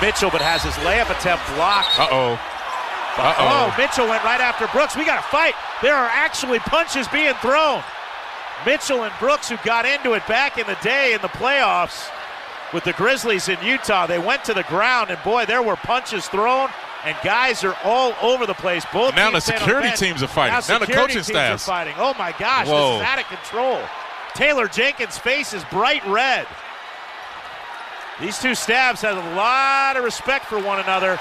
Mitchell, but has his layup attempt blocked. Uh oh. Uh Oh, Mitchell went right after Brooks. We got to fight. There are actually punches being thrown. Mitchell and Brooks, who got into it back in the day in the playoffs with the Grizzlies in Utah, they went to the ground, and boy, there were punches thrown, and guys are all over the place. Both Now the security bench. teams are fighting. Now, Now the coaching staffs. are fighting. Oh my gosh, Whoa. this is out of control. Taylor Jenkins' face is bright red. These two staffs have a lot of respect for one another,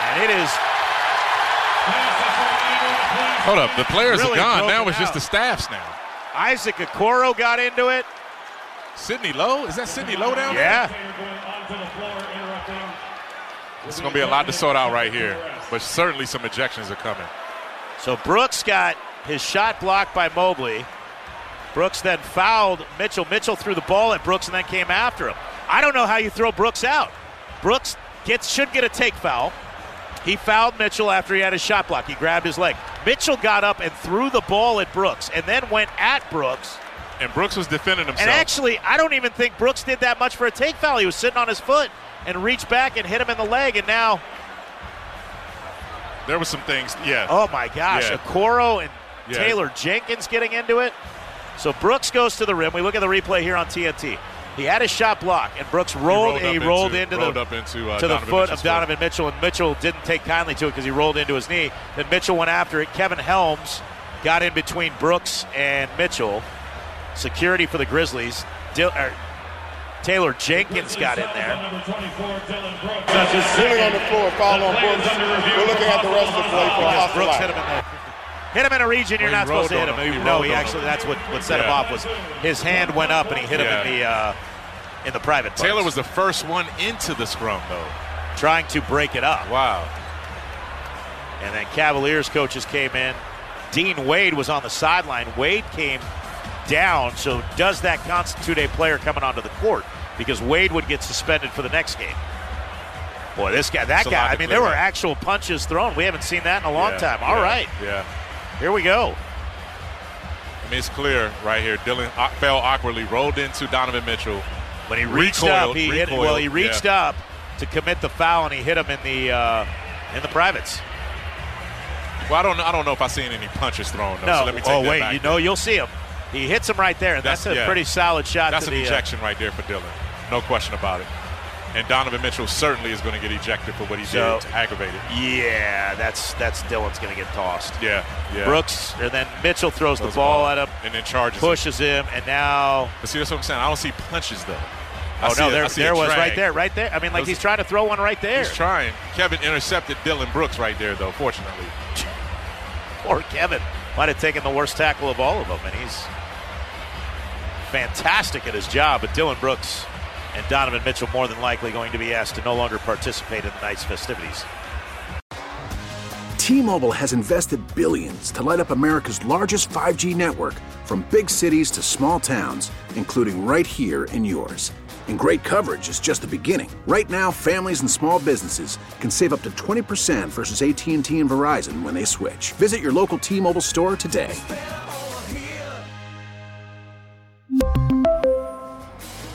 and it is Hold up. The players Really are gone. Now it's just the staffs now. Isaac Okoro got into it. Sidney Lowe? Is that Sidney Lowe down there? Yeah. It's going to be a lot to sort out right here. But certainly some ejections are coming. So Brooks got his shot blocked by Mobley. Brooks then fouled Mitchell. Mitchell threw the ball at Brooks and then came after him. I don't know how you throw Brooks out. Brooks gets should get a take foul. He fouled Mitchell after he had his shot block. He grabbed his leg. Mitchell got up and threw the ball at Brooks and then went at Brooks. And Brooks was defending himself. And actually, I don't even think Brooks did that much for a take foul. He was sitting on his foot and reached back and hit him in the leg. And now, there were some things. Yeah. oh my gosh, Yeah. Okoro and Yeah. Taylor Jenkins getting into it. So Brooks goes to the rim. We look at the replay here on TNT. He had his shot block, and Brooks rolled. He He up rolled, into, rolled the up into, uh, to the Donovan foot Mitchell's of Donovan Mitchell, and Mitchell didn't take kindly to it because he rolled into his knee. Then Mitchell went after it. Kevin Helms got in between Brooks and Mitchell. Security for the Grizzlies. Dil- er, Taylor Jenkins got in there. Sitting on the floor, foul on Brooks. We're looking at the rest of the play for Because Brooks hit him in the hit him in a region you're not supposed to hit him. him. He no, he actually him. that's what, what set him off was his hand went up and he hit him in the uh, in the private. parts. Taylor was the first one into the scrum, though. trying to break it up. Wow. And then Cavaliers coaches came in. Dean Wade was on the sideline. Wade came down. So does that constitute a player coming onto the court? Because Wade would get suspended for the next game. Boy, this guy, that guy. I mean, there were actual punches thrown. We haven't seen that in a long Yeah, time. All yeah, right, Yeah. Here we go. I mean, it's clear right here. Dillon uh, fell awkwardly, rolled into Donovan Mitchell. When he reached Recoiled, up, he hit. Well, he reached yeah. up to commit the foul, and he hit him in the uh, in the privates. Well, I don't, I don't know if I seen any punches thrown. Though, No. so let me take oh wait, you know there. you'll see him. He hits him right there, and that's, That's- a yeah. pretty solid shot. That's to an the, uh, ejection right there for Dillon. No question about it. And Donovan Mitchell certainly is going to get ejected for what he So- did to aggravate it. Yeah, that's that's Dillon's going to get tossed. Yeah, yeah. Brooks, and then Mitchell throws the Throws ball at him, and then charges. pushes him, and now. But see, that's what I'm saying. I don't see punches though. I Oh no, there, a there was drag. right there, right there. I mean, like Those- he's trying to throw one right there. He's trying. Kevin intercepted Dillon Brooks right there, though. Fortunately, poor Kevin might have taken the worst tackle of all of them, and he's fantastic at his job. But Dillon Brooks and Donovan Mitchell more than likely going to be asked to no longer participate in the night's festivities. T-Mobile has invested billions to light up America's largest 5G network from big cities to small towns, including right here in yours. And great coverage is just the beginning. Right now, families and small businesses can save up to 20% versus AT&T and Verizon when they switch. Visit your local T-Mobile store today.